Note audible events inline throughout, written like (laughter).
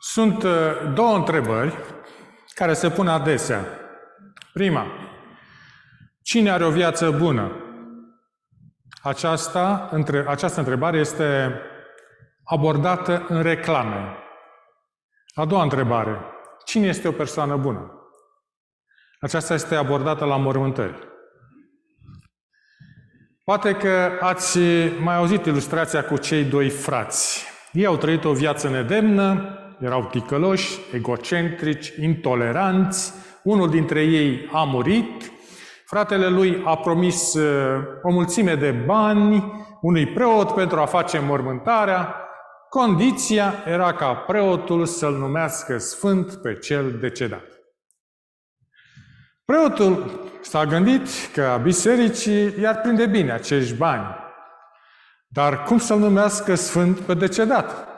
Sunt uh, două întrebări care se pun adesea. Prima, cine are o viață bună? Aceasta, între, această întrebare este abordată în reclame. A doua întrebare, cine este o persoană bună? Aceasta este abordată la mormântări. Poate că ați mai auzit ilustrația cu cei doi frați. Ei au trăit o viață nedemnă, erau ticăloși, egocentrici, intoleranți. Unul dintre ei a murit. Fratele lui a promis uh, o mulțime de bani unui preot pentru a face mormântarea. Condiția era ca preotul să-l numească sfânt pe cel decedat. Preotul s-a gândit că bisericii i-ar prinde bine acești bani. Dar cum să-l numească sfânt pe decedat?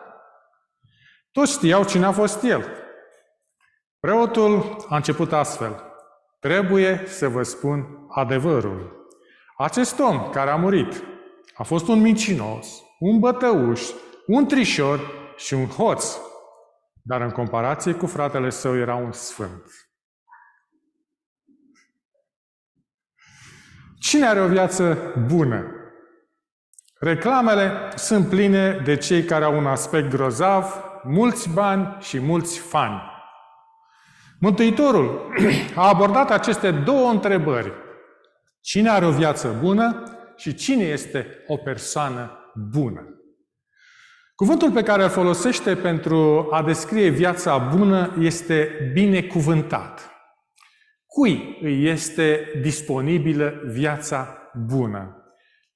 Toți știau cine a fost el. Preotul a început astfel. Trebuie să vă spun adevărul. Acest om care a murit a fost un mincinos, un bătăuș, un trișor și un hoț, dar în comparație cu fratele său era un sfânt. Cine are o viață bună? Reclamele sunt pline de cei care au un aspect grozav, mulți bani și mulți fani. Mântuitorul (clears throat) a abordat aceste două întrebări. Cine are o viață bună și cine este o persoană bună? Cuvântul pe care îl folosește pentru a descrie viața bună este binecuvântat. Cui îi este disponibilă viața bună?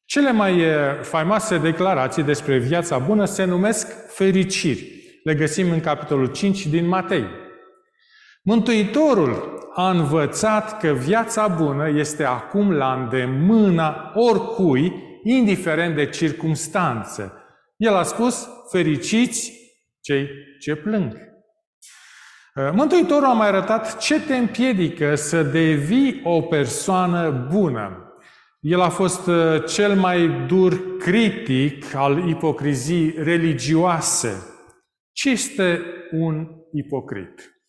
Cele mai faimoase declarații despre viața bună se numesc fericiri. Le găsim în capitolul 5 din Matei. Mântuitorul a învățat că viața bună este acum la îndemâna oricui, indiferent de circumstanțe. El a spus, fericiți cei ce plâng. Mântuitorul a mai arătat ce te împiedică să devii o persoană bună. El a fost uh, cel mai dur critic al ipocrizii religioase. Ce este un ipocrit?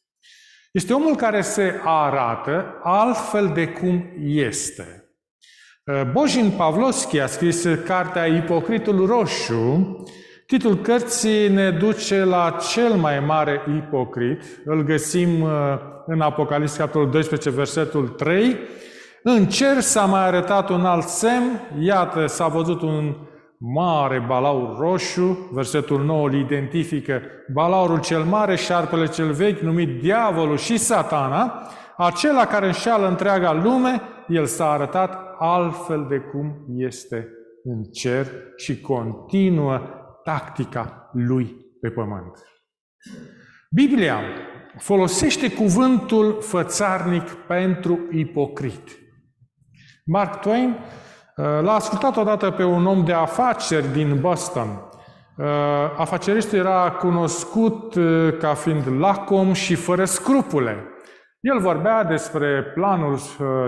Este omul care se arată altfel de cum este. Uh, Bojin Pavlovski a scris cartea Ipocritul Roșu. Titlul cărții ne duce la cel mai mare ipocrit. Îl găsim uh, în Apocalips, capitolul 12, versetul 3. În cer s-a mai arătat un alt semn, iată, s-a văzut un mare balaur roșu, versetul 9 îl identifică balaurul cel mare, șarpele cel vechi, numit diavolul și satana, acela care înșeală întreaga lume, el s-a arătat altfel de cum este în cer și continuă tactica lui pe pământ. Biblia folosește cuvântul fățarnic pentru ipocrit. Mark Twain Uh, l-a ascultat odată pe un om de afaceri din Boston. Uh, afaceristul era cunoscut uh, ca fiind lacom și fără scrupule. El vorbea despre planul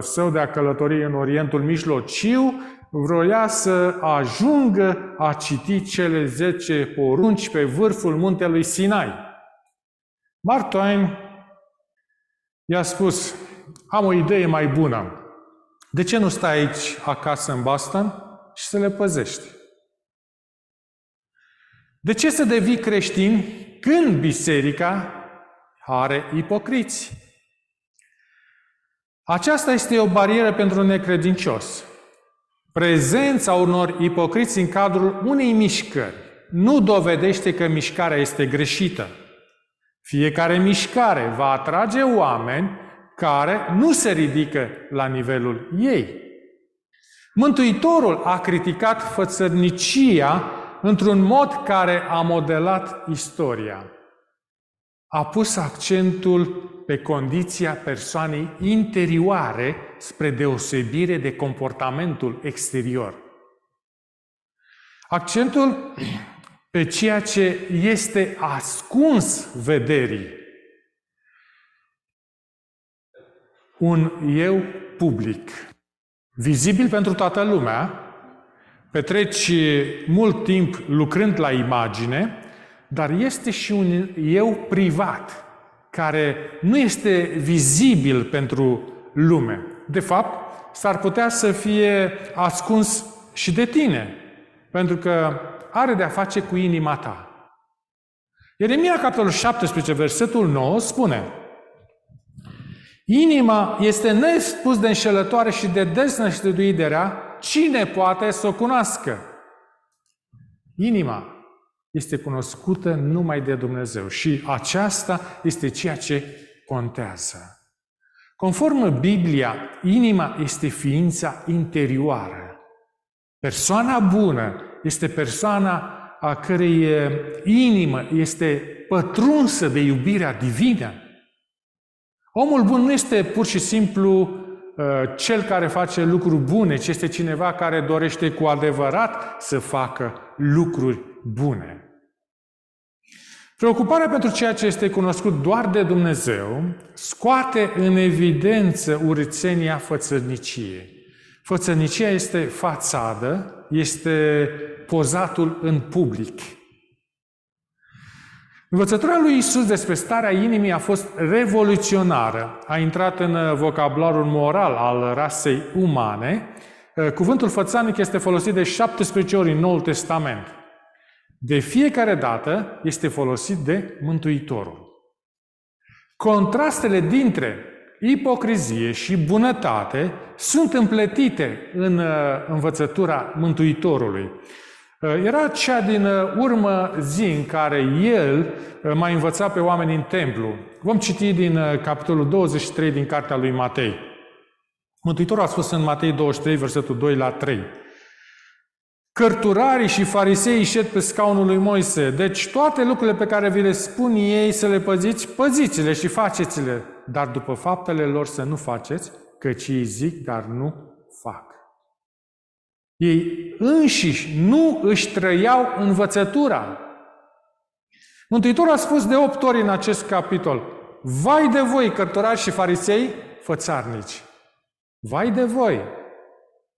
său de a călători în Orientul Mijlociu, vroia să ajungă a citi cele zece porunci pe vârful muntelui Sinai. Mark Twain i-a spus, am o idee mai bună. De ce nu stai aici acasă în Boston și să le păzești? De ce să devii creștin când biserica are ipocriți? Aceasta este o barieră pentru un necredincios. Prezența unor ipocriți în cadrul unei mișcări nu dovedește că mișcarea este greșită. Fiecare mișcare va atrage oameni care nu se ridică la nivelul ei. Mântuitorul a criticat fățărnicia într-un mod care a modelat istoria. A pus accentul pe condiția persoanei interioare spre deosebire de comportamentul exterior. Accentul pe ceea ce este ascuns vederii. Un eu public, vizibil pentru toată lumea, petreci mult timp lucrând la imagine, dar este și un eu privat, care nu este vizibil pentru lume. De fapt, s-ar putea să fie ascuns și de tine, pentru că are de-a face cu inima ta. Ieremia, capitolul 17, versetul 9, spune Inima este nespus de înșelătoare și de deznăștăduit de rea, cine poate să o cunoască? Inima este cunoscută numai de Dumnezeu și aceasta este ceea ce contează. Conform Biblia, inima este ființa interioară. Persoana bună este persoana a cărei inimă este pătrunsă de iubirea divină. Omul bun nu este pur și simplu cel care face lucruri bune, ci este cineva care dorește cu adevărat să facă lucruri bune. Preocuparea pentru ceea ce este cunoscut doar de Dumnezeu scoate în evidență urțenia fățărniciei. Fățărnicia este fațadă, este pozatul în public. Învățătura lui Isus despre starea inimii a fost revoluționară. A intrat în vocabularul moral al rasei umane. Cuvântul fățanic este folosit de 17 ori în Noul Testament. De fiecare dată este folosit de Mântuitorul. Contrastele dintre ipocrizie și bunătate sunt împletite în uh, învățătura Mântuitorului. Uh, era cea din uh, urmă zi în care el m-a învățat pe oameni în templu. Vom citi din capitolul 23 din cartea lui Matei. Mântuitorul a spus în Matei 23, versetul 2 la 3. Cărturarii și farisei șed pe scaunul lui Moise. Deci toate lucrurile pe care vi le spun ei să le păziți, păziți-le și faceți-le. Dar după faptele lor să nu faceți, căci ei zic, dar nu fac. Ei înșiși nu își trăiau învățătura. Mântuitorul a spus de opt ori în acest capitol, Vai de voi, cărturari și farisei, fățarnici! Vai de voi!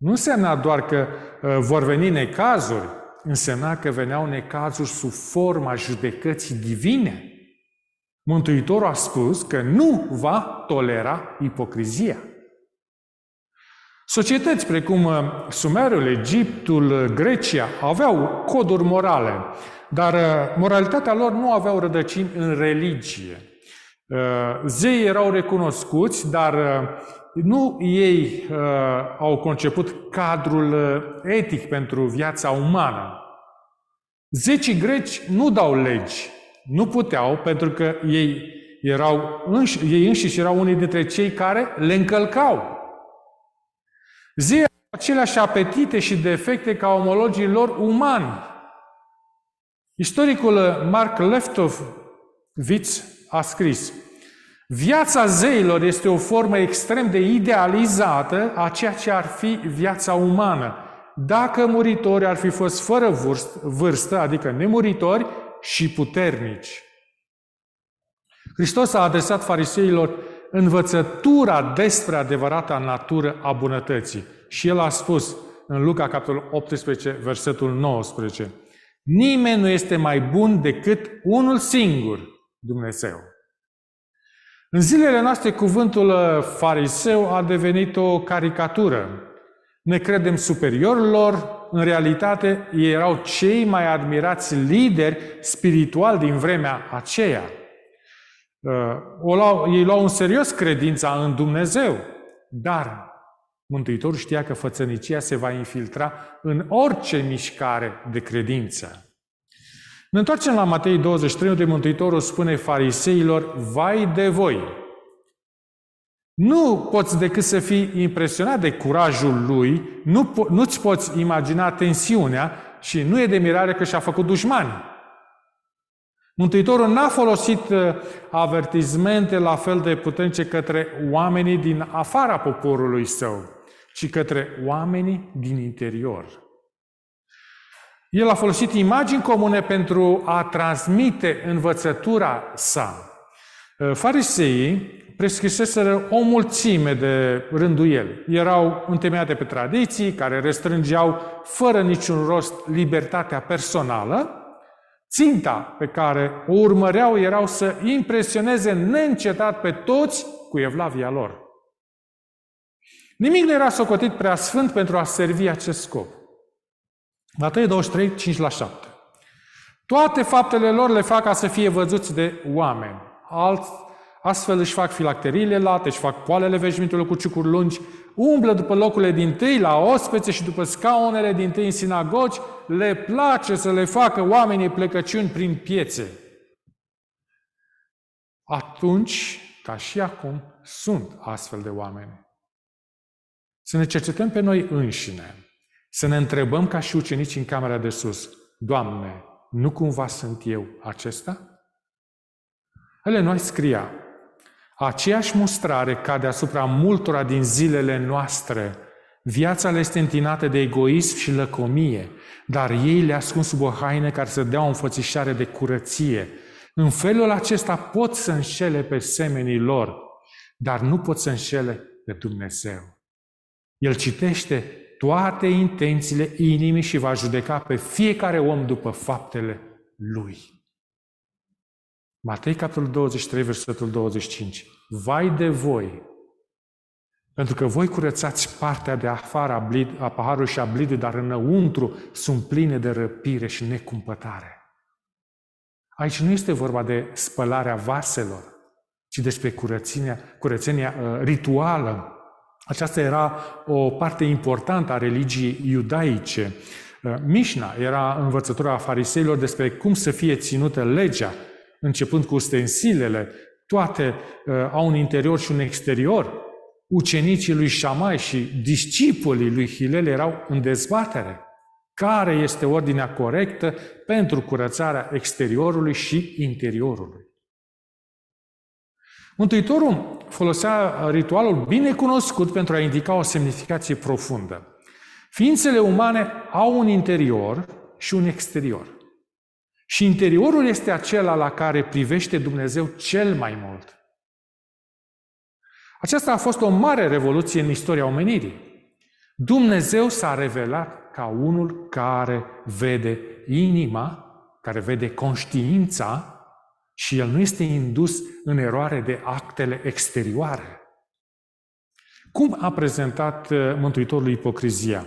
Nu însemna doar că uh, vor veni necazuri, însemna că veneau necazuri sub forma judecății divine. Mântuitorul a spus că nu va tolera ipocrizia. Societăți precum uh, Sumerul, Egiptul, uh, Grecia aveau coduri morale, dar moralitatea lor nu aveau rădăcini în religie. Zeii erau recunoscuți, dar nu ei uh, au conceput cadrul uh, etic pentru viața umană. Zecii greci nu dau legi. Nu puteau pentru că ei, erau înși, ei înșiși erau unii dintre cei care le încălcau. Zeii au aceleași apetite și defecte ca omologii lor umani. Istoricul Mark Leftovitz a scris Viața zeilor este o formă extrem de idealizată a ceea ce ar fi viața umană. Dacă muritori ar fi fost fără vârstă, adică nemuritori și puternici. Hristos a adresat fariseilor învățătura despre adevărata natură a bunătății. Și el a spus în Luca, capitolul 18, versetul 19, Nimeni nu este mai bun decât unul singur, Dumnezeu. În zilele noastre, cuvântul uh, fariseu a devenit o caricatură. Ne credem superiorilor, în realitate ei erau cei mai admirați lideri spirituali din vremea aceea. Uh, o luau, ei luau în serios credința în Dumnezeu, dar Mântuitorul știa că fățănicia se va infiltra în orice mișcare de credință. Ne întoarcem la Matei 23, unde Mântuitorul spune fariseilor, vai de voi! Nu poți decât să fii impresionat de curajul lui, nu, po- nu-ți poți imagina tensiunea și nu e de mirare că și-a făcut dușmani. Mântuitorul n-a folosit uh, avertizmente la fel de puternice către oamenii din afara poporului său, ci către oamenii din interior. El a folosit imagini comune pentru a transmite învățătura sa. Uh, fariseii prescriseseră o mulțime de rânduieli. Erau întemeiate pe tradiții care restrângeau fără niciun rost libertatea personală. Ținta pe care o urmăreau erau să impresioneze neîncetat pe toți cu evlavia lor. Nimic nu era socotit prea sfânt pentru a servi acest scop. Matei 23, 5 la 7. Toate faptele lor le fac ca să fie văzuți de oameni. Alt, astfel își fac filacteriile late, își fac poalele veșmintelor cu ciucuri lungi, umblă după locurile din tâi la ospețe și după scaunele din tâi în sinagogi, le place să le facă oamenii plecăciuni prin piețe. Atunci, ca și acum, sunt astfel de oameni. Să ne cercetăm pe noi înșine, să ne întrebăm ca și ucenici în camera de sus, Doamne, nu cumva sunt eu acesta? Ele noi scria, aceeași mustrare cade asupra multora din zilele noastre. Viața le este întinată de egoism și lăcomie, dar ei le ascund sub o haină care să dea o înfățișare de curăție. În felul acesta pot să înșele pe semenii lor, dar nu pot să înșele pe Dumnezeu. El citește toate intențiile inimii și va judeca pe fiecare om după faptele lui. Matei, capitolul 23, versetul 25. Vai de voi, pentru că voi curățați partea de afară a, blid, a paharului și a blidului, dar înăuntru sunt pline de răpire și necumpătare. Aici nu este vorba de spălarea vaselor, ci despre curățenia, curățenia uh, rituală aceasta era o parte importantă a religiei iudaice. Uh, Mișna era învățătura fariseilor despre cum să fie ținută legea, începând cu ustensilele. Toate uh, au un interior și un exterior. Ucenicii lui Șamai și discipolii lui Hilel erau în dezbatere. Care este ordinea corectă pentru curățarea exteriorului și interiorului? Mântuitorul folosea ritualul bine cunoscut pentru a indica o semnificație profundă. Ființele umane au un interior și un exterior. Și interiorul este acela la care privește Dumnezeu cel mai mult. Aceasta a fost o mare revoluție în istoria omenirii. Dumnezeu s-a revelat ca unul care vede inima, care vede conștiința și el nu este indus în eroare de actele exterioare. Cum a prezentat uh, Mântuitorul ipocrizia?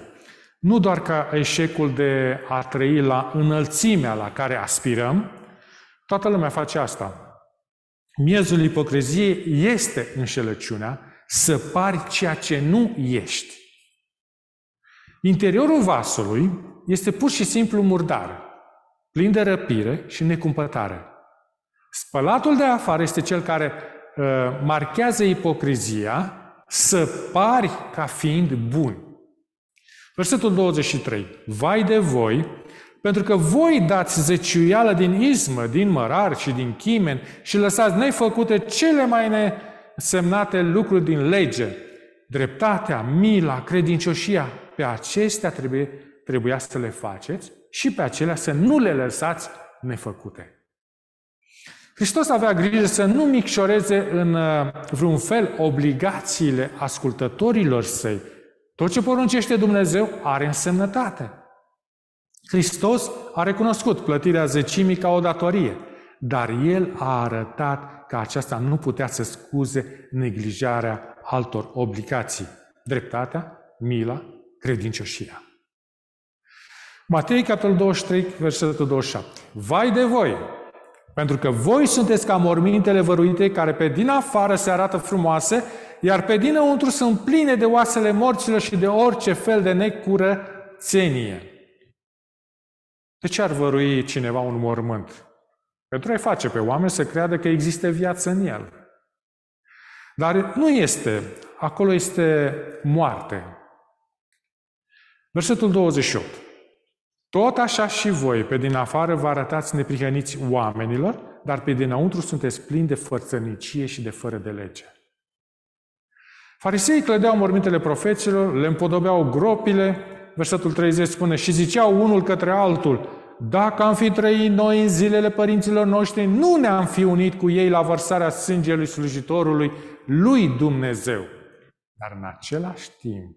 Nu doar ca eșecul de a trăi la înălțimea la care aspirăm, toată lumea face asta. Miezul ipocriziei este înșelăciunea să pari ceea ce nu ești. Interiorul vasului este pur și simplu murdar, plin de răpire și necumpătare. Spălatul de afară este cel care uh, marchează ipocrizia să pari ca fiind bun. Versetul 23. Vai de voi, pentru că voi dați zeciuială din ismă, din mărar și din chimen și lăsați nefăcute cele mai nesemnate lucruri din lege, dreptatea, mila, credincioșia, pe acestea trebuie, trebuia să le faceți și pe acelea să nu le lăsați nefăcute. Hristos avea grijă să nu micșoreze în uh, vreun fel obligațiile ascultătorilor săi. Tot ce poruncește Dumnezeu are însemnătate. Hristos a recunoscut plătirea zecimii ca o datorie, dar El a arătat că aceasta nu putea să scuze neglijarea altor obligații. Dreptatea, mila, credincioșia. Matei, capitolul 23, versetul 27. Vai de voi, pentru că voi sunteți ca mormintele văruite care pe din afară se arată frumoase, iar pe dinăuntru sunt pline de oasele morților și de orice fel de necurățenie. De ce ar vărui cineva un mormânt? Pentru a-i face pe oameni să creadă că există viață în el. Dar nu este. Acolo este moarte. Versetul 28. Tot așa și voi, pe din afară, vă arătați neprihăniți oamenilor, dar pe dinăuntru sunteți plini de fărțănicie și de fără de lege. Fariseii clădeau mormintele profeților, le împodobeau gropile, versetul 30 spune, și ziceau unul către altul, dacă am fi trăit noi în zilele părinților noștri, nu ne-am fi unit cu ei la vărsarea sângelui slujitorului lui Dumnezeu. Dar în același timp,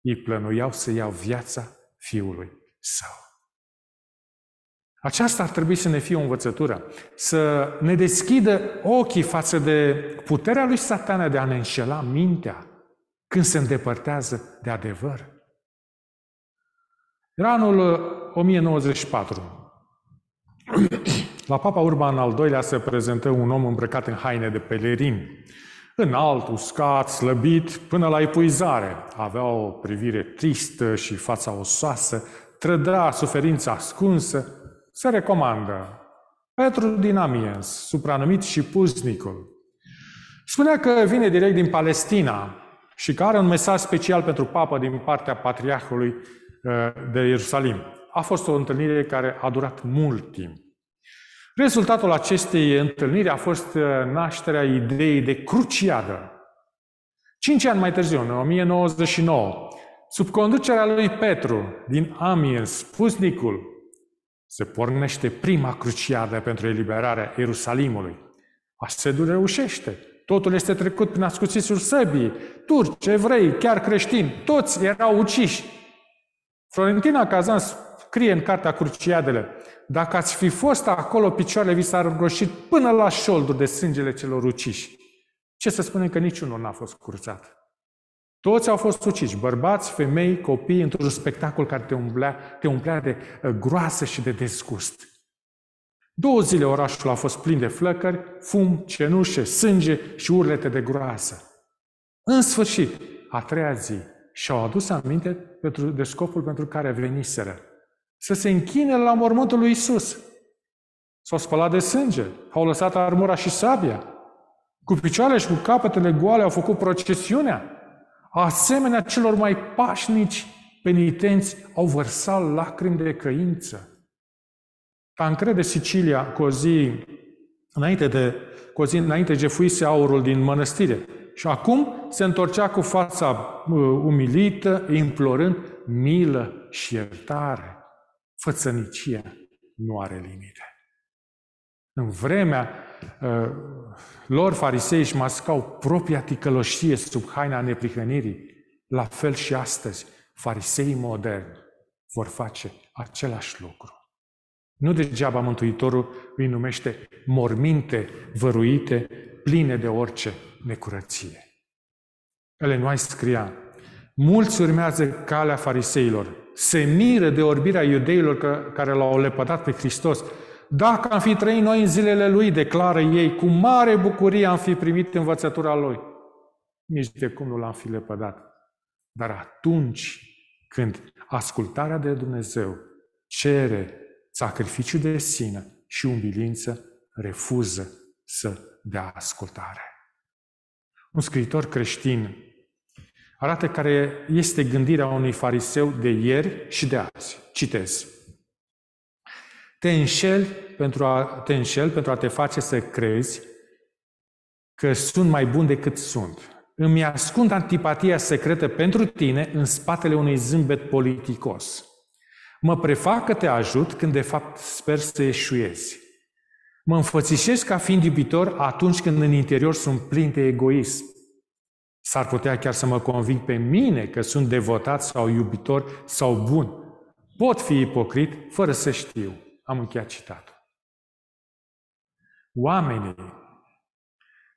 ei plănuiau să iau viața fiului său. Aceasta ar trebui să ne fie o învățătură, să ne deschidă ochii față de puterea lui satana de a ne înșela mintea când se îndepărtează de adevăr. Era anul 1094. La Papa Urban al II-lea se prezentă un om îmbrăcat în haine de pelerin, înalt, uscat, slăbit, până la epuizare. Avea o privire tristă și fața osoasă, trăda suferința ascunsă, se recomandă. Petru din Amiens, supranumit și puznicul. Spunea că vine direct din Palestina și că are un mesaj special pentru papă din partea patriarhului uh, de Ierusalim. A fost o întâlnire care a durat mult timp. Rezultatul acestei întâlniri a fost uh, nașterea ideii de cruciadă. Cinci ani mai târziu, în 1099, sub conducerea lui Petru din Amiens, pusnicul, se pornește prima cruciadă pentru eliberarea Ierusalimului. Asedul reușește. Totul este trecut prin ascuțisul săbii. Turci, evrei, chiar creștini, toți erau uciși. Florentina Cazan scrie în cartea Cruciadele, dacă ați fi fost acolo, picioarele vi s-ar îngroșit până la șolduri de sângele celor uciși. Ce să spunem că niciunul n-a fost curțat. Toți au fost uciși, bărbați, femei, copii, într-un spectacol care te umplea, te umplea de uh, groasă și de dezgust. Două zile orașul a fost plin de flăcări, fum, cenușe, sânge și urlete de groasă. În sfârșit, a treia zi, și-au adus aminte pentru, de scopul pentru care veniseră. Să se închine la mormântul lui Isus. S-au spălat de sânge, au lăsat armura și sabia. Cu picioarele și cu capetele goale au făcut procesiunea. Asemenea celor mai pașnici penitenți au vărsat lacrimi de căință. Tancred Sicilia, cu o zi înainte de, cu o zi înainte jefuise aurul din mănăstire. Și acum se întorcea cu fața uh, umilită, implorând milă și iertare. Fățănicia nu are limite. În vremea uh, lor, farisei își mascau propria ticăloșie sub haina neprihănirii. La fel și astăzi, farisei moderni vor face același lucru. Nu degeaba Mântuitorul îi numește morminte văruite, pline de orice necurăție. Ellen White scria, mulți urmează calea fariseilor, se miră de orbirea iudeilor care l-au lepădat pe Hristos. Dacă am fi trăit noi în zilele Lui, declară ei, cu mare bucurie am fi primit învățătura Lui. Nici de cum nu l-am fi lepădat. Dar atunci când ascultarea de Dumnezeu cere sacrificiu de sine și umilință, refuză să dea ascultare. Un scriitor creștin arată care este gândirea unui fariseu de ieri și de azi. Citez. Te înșel pentru a te, înșel pentru a te face să crezi că sunt mai bun decât sunt. Îmi ascund antipatia secretă pentru tine în spatele unui zâmbet politicos. Mă prefac că te ajut când de fapt sper să eșuezi. Mă înfățișez ca fiind iubitor atunci când în interior sunt plin de egoism. S-ar putea chiar să mă conving pe mine că sunt devotat sau iubitor sau bun. Pot fi ipocrit fără să știu. Am încheiat citatul. Oamenii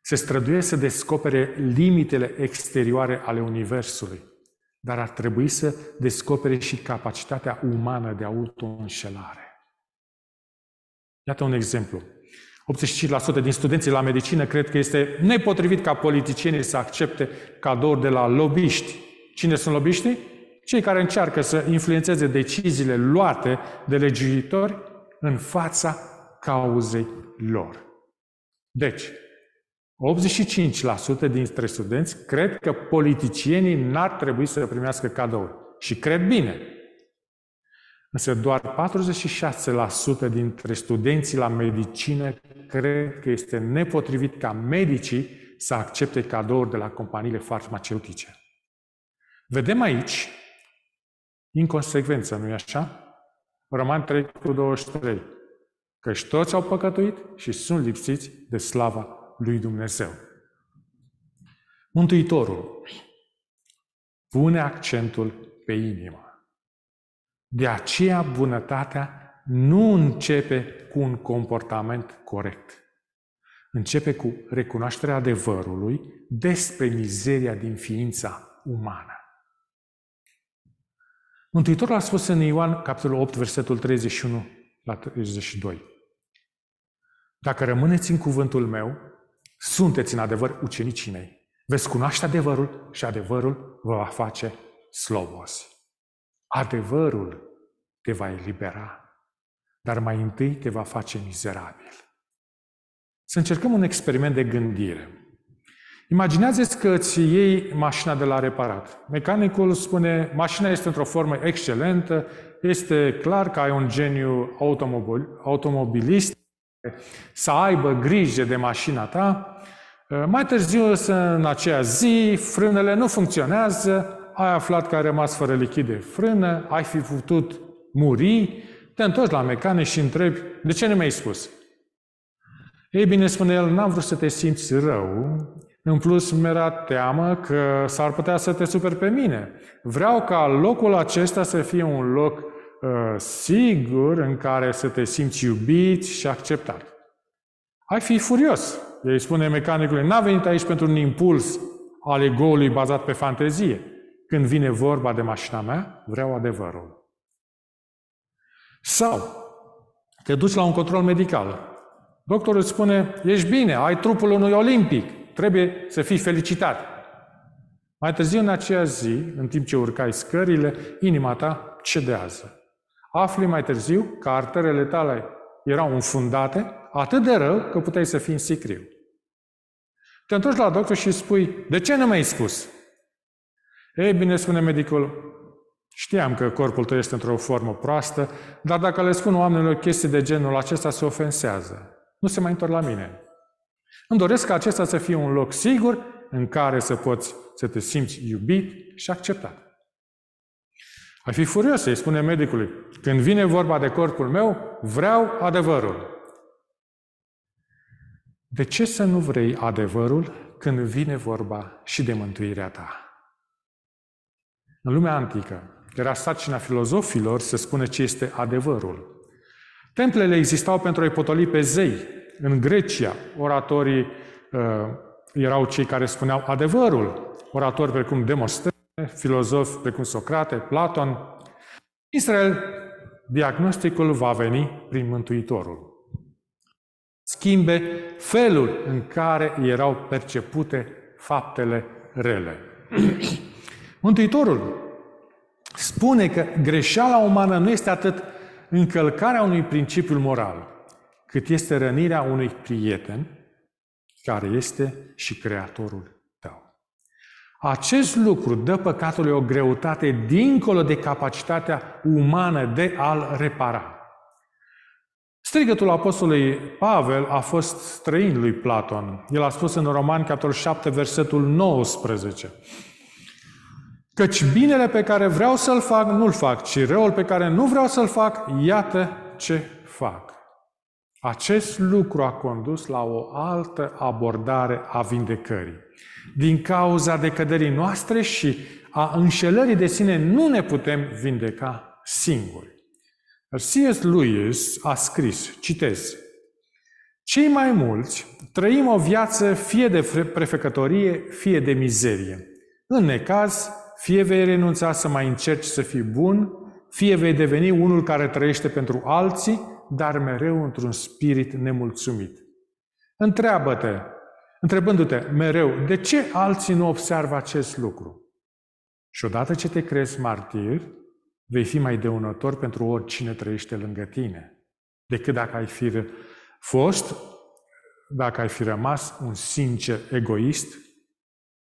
se străduiesc să descopere limitele exterioare ale Universului, dar ar trebui să descopere și capacitatea umană de auto-înșelare. Iată un exemplu. 85% din studenții la medicină cred că este nepotrivit ca politicienii să accepte cadouri de la lobiști. Cine sunt lobiștii? Cei care încearcă să influențeze deciziile luate de legiuitori în fața cauzei lor. Deci, 85% dintre studenți cred că politicienii n-ar trebui să primească cadouri. Și cred bine. Însă doar 46% dintre studenții la medicină cred că este nepotrivit ca medicii să accepte cadouri de la companiile farmaceutice. Vedem aici inconsecvență, nu-i așa? Roman 3 cu 23. Căci toți au păcătuit și sunt lipsiți de slava lui Dumnezeu. Mântuitorul pune accentul pe inimă. De aceea bunătatea nu începe cu un comportament corect. Începe cu recunoașterea adevărului despre mizeria din ființa umană. Mântuitorul a spus în Ioan, capitolul 8, versetul 31 la 32. Dacă rămâneți în cuvântul meu, sunteți în adevăr ucenicii mei. Veți cunoaște adevărul și adevărul vă va face slobos. Adevărul te va elibera, dar mai întâi te va face mizerabil. Să încercăm un experiment de gândire. Imaginează-ți că îți iei mașina de la reparat. Mecanicul spune, mașina este într-o formă excelentă, este clar că ai un geniu automobil, automobilist, să aibă grijă de mașina ta. Mai târziu, în aceea zi, frânele nu funcționează, ai aflat că ai rămas fără lichid de frână, ai fi putut muri, te întorci la mecanic și întrebi, de ce nu mi-ai spus? Ei bine, spune el, n-am vrut să te simți rău, în plus, mi-era teamă că s-ar putea să te super pe mine. Vreau ca locul acesta să fie un loc uh, sigur în care să te simți iubit și acceptat. Ai fi furios. Ei spune mecanicului, n-a venit aici pentru un impuls al egoului bazat pe fantezie. Când vine vorba de mașina mea, vreau adevărul. Sau te duci la un control medical. Doctorul îți spune, ești bine, ai trupul unui olimpic, trebuie să fii felicitat. Mai târziu în aceea zi, în timp ce urcai scările, inima ta cedează. Afli mai târziu că arterele tale erau înfundate atât de rău că puteai să fii în sicriu. Te întorci la doctor și spui, de ce nu mi-ai spus? Ei bine, spune medicul, știam că corpul tău este într-o formă proastă, dar dacă le spun oamenilor chestii de genul acesta, se ofensează. Nu se mai întorc la mine. Îmi doresc ca acesta să fie un loc sigur în care să poți să te simți iubit și acceptat. Ai fi furios să-i spune medicului, când vine vorba de corpul meu, vreau adevărul. De ce să nu vrei adevărul când vine vorba și de mântuirea ta? În lumea antică, era sarcina filozofilor să spună ce este adevărul. Templele existau pentru a-i potoli pe zei, în Grecia, oratorii uh, erau cei care spuneau adevărul, oratori precum Demostene, filozofi precum Socrate, Platon. Israel, diagnosticul va veni prin Mântuitorul. Schimbe felul în care erau percepute faptele rele. (clears throat) Mântuitorul spune că greșeala umană nu este atât încălcarea unui principiu moral, cât este rănirea unui prieten care este și Creatorul tău. Acest lucru dă păcatului o greutate dincolo de capacitatea umană de a-l repara. Strigătul apostolului Pavel a fost străin lui Platon. El a spus în Roman, capitolul 7, versetul 19. Căci binele pe care vreau să-l fac, nu-l fac, ci răul pe care nu vreau să-l fac, iată ce fac. Acest lucru a condus la o altă abordare a vindecării. Din cauza decăderii noastre și a înșelării de sine nu ne putem vindeca singuri. C.S. Lewis a scris, citez, Cei mai mulți trăim o viață fie de prefecătorie, fie de mizerie. În necaz, fie vei renunța să mai încerci să fii bun, fie vei deveni unul care trăiește pentru alții, dar mereu într-un spirit nemulțumit. Întreabă-te, întrebându-te mereu, de ce alții nu observă acest lucru? Și odată ce te crezi martir, vei fi mai deunător pentru oricine trăiește lângă tine, decât dacă ai fi fost, dacă ai fi rămas un sincer egoist,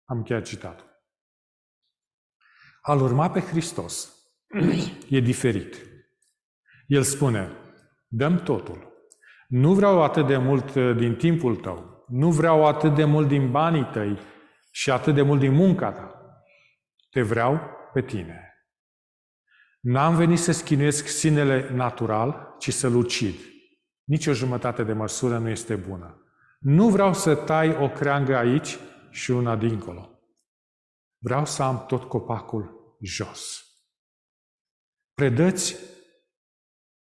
am chiar citat. Al urma pe Hristos (clears throat) e diferit. El spune, Dăm totul. Nu vreau atât de mult uh, din timpul tău, nu vreau atât de mult din banii tăi și atât de mult din munca ta. Te vreau pe tine. N-am venit să schinuiesc sinele natural, ci să-l ucid. Nici o jumătate de măsură nu este bună. Nu vreau să tai o creangă aici și una dincolo. Vreau să am tot copacul jos. Predăți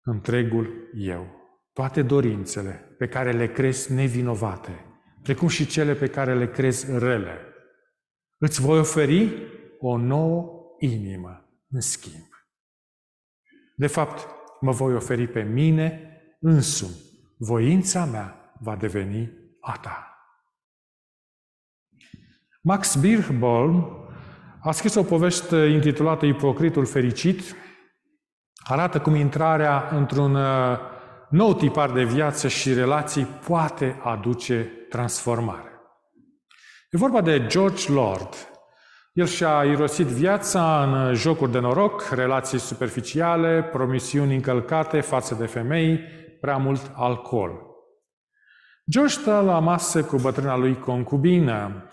întregul eu, toate dorințele pe care le crezi nevinovate, precum și cele pe care le crezi rele. Îți voi oferi o nouă inimă în schimb. De fapt, mă voi oferi pe mine însumi. Voința mea va deveni a ta. Max Birchbaum a scris o poveste intitulată Ipocritul fericit. Arată cum intrarea într-un uh, nou tipar de viață și relații poate aduce transformare. E vorba de George Lord. El și-a irosit viața în jocuri de noroc, relații superficiale, promisiuni încălcate față de femei, prea mult alcool. George stă la masă cu bătrâna lui concubină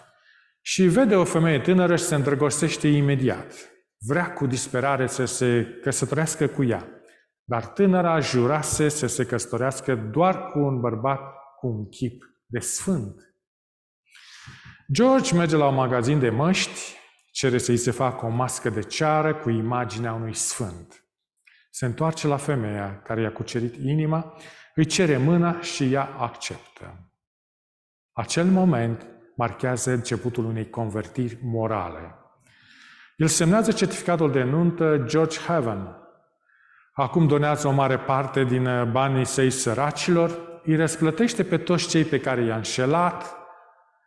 și vede o femeie tânără și se îndrăgostește imediat. Vrea cu disperare să se căsătorească cu ea. Dar tânăra jurase să se căsătorească doar cu un bărbat cu un chip de sfânt. George merge la un magazin de măști, cere să-i se facă o mască de ceară cu imaginea unui sfânt. Se întoarce la femeia care i-a cucerit inima, îi cere mâna și ea acceptă. Acel moment marchează începutul unei convertiri morale. El semnează certificatul de nuntă George Heaven. Acum donează o mare parte din banii săi săracilor, îi răsplătește pe toți cei pe care i-a înșelat,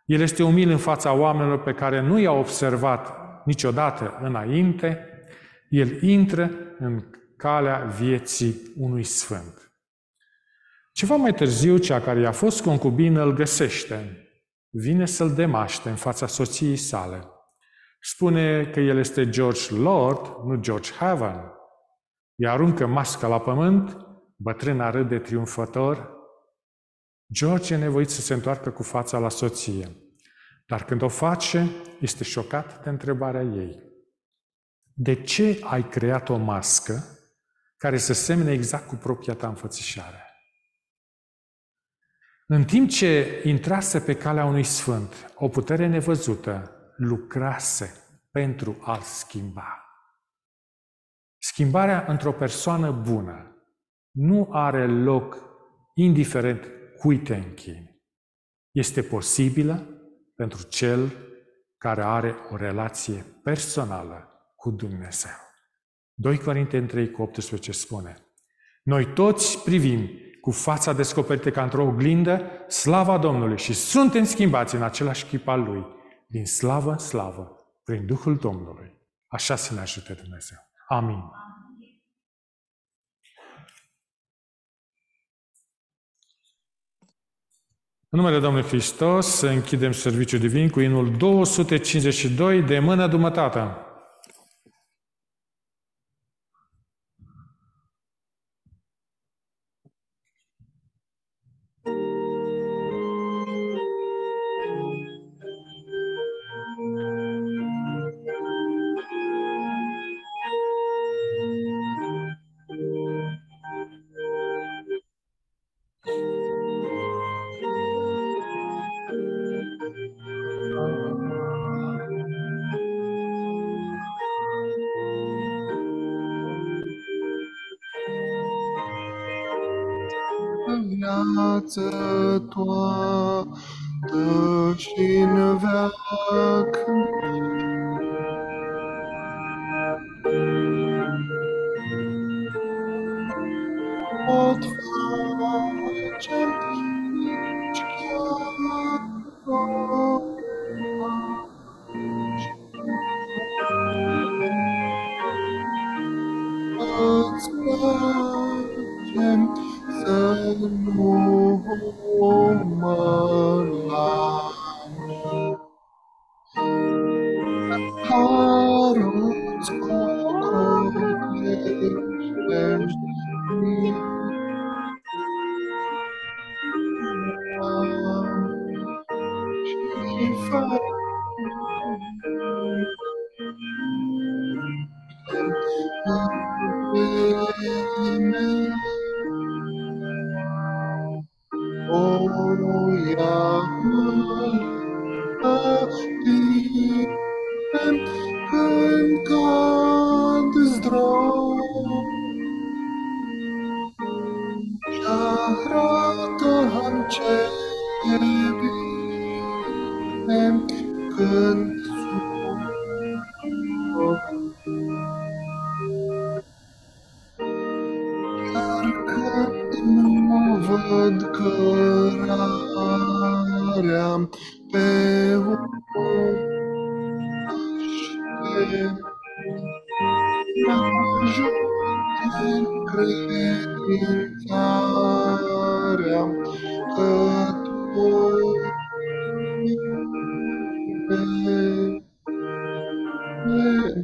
el este umil în fața oamenilor pe care nu i-a observat niciodată înainte, el intră în calea vieții unui sfânt. Ceva mai târziu, cea care i-a fost concubină îl găsește vine să-l demaște în fața soției sale. Spune că el este George Lord, nu George Haven. Îi aruncă masca la pământ, bătrâna râde triumfător. George e nevoit să se întoarcă cu fața la soție. Dar când o face, este șocat de întrebarea ei. De ce ai creat o mască care să semne exact cu propria ta înfățișare? În timp ce intrase pe calea unui sfânt, o putere nevăzută lucrase pentru a-l schimba. Schimbarea într-o persoană bună nu are loc indiferent cui te închini. Este posibilă pentru cel care are o relație personală cu Dumnezeu. 2 Corinteni 3 cu 18 spune Noi toți privim cu fața descoperită ca într-o oglindă, slava Domnului și suntem schimbați în același chip al Lui, din slavă în slavă, prin Duhul Domnului. Așa să ne ajute Dumnezeu. Amin. În numele Domnului Hristos, să închidem serviciul divin cu inul 252 de mână dumătată. Viață toată și în veac. Amen.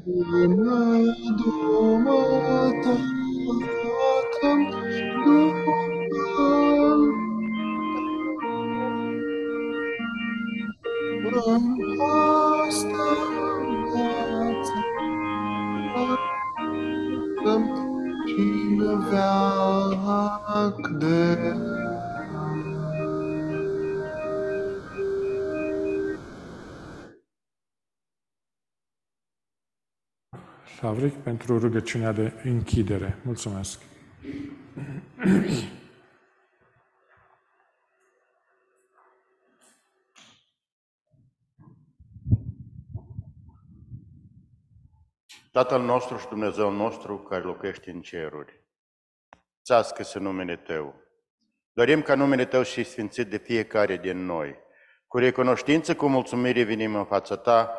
Până dumă pentru rugăciunea de închidere. Mulțumesc. Tatăl nostru și Dumnezeu nostru care locuiește în ceruri, țească-se numele Tău. Dorim ca numele Tău și sfințit de fiecare din noi. Cu recunoștință, cu mulțumire venim în fața Ta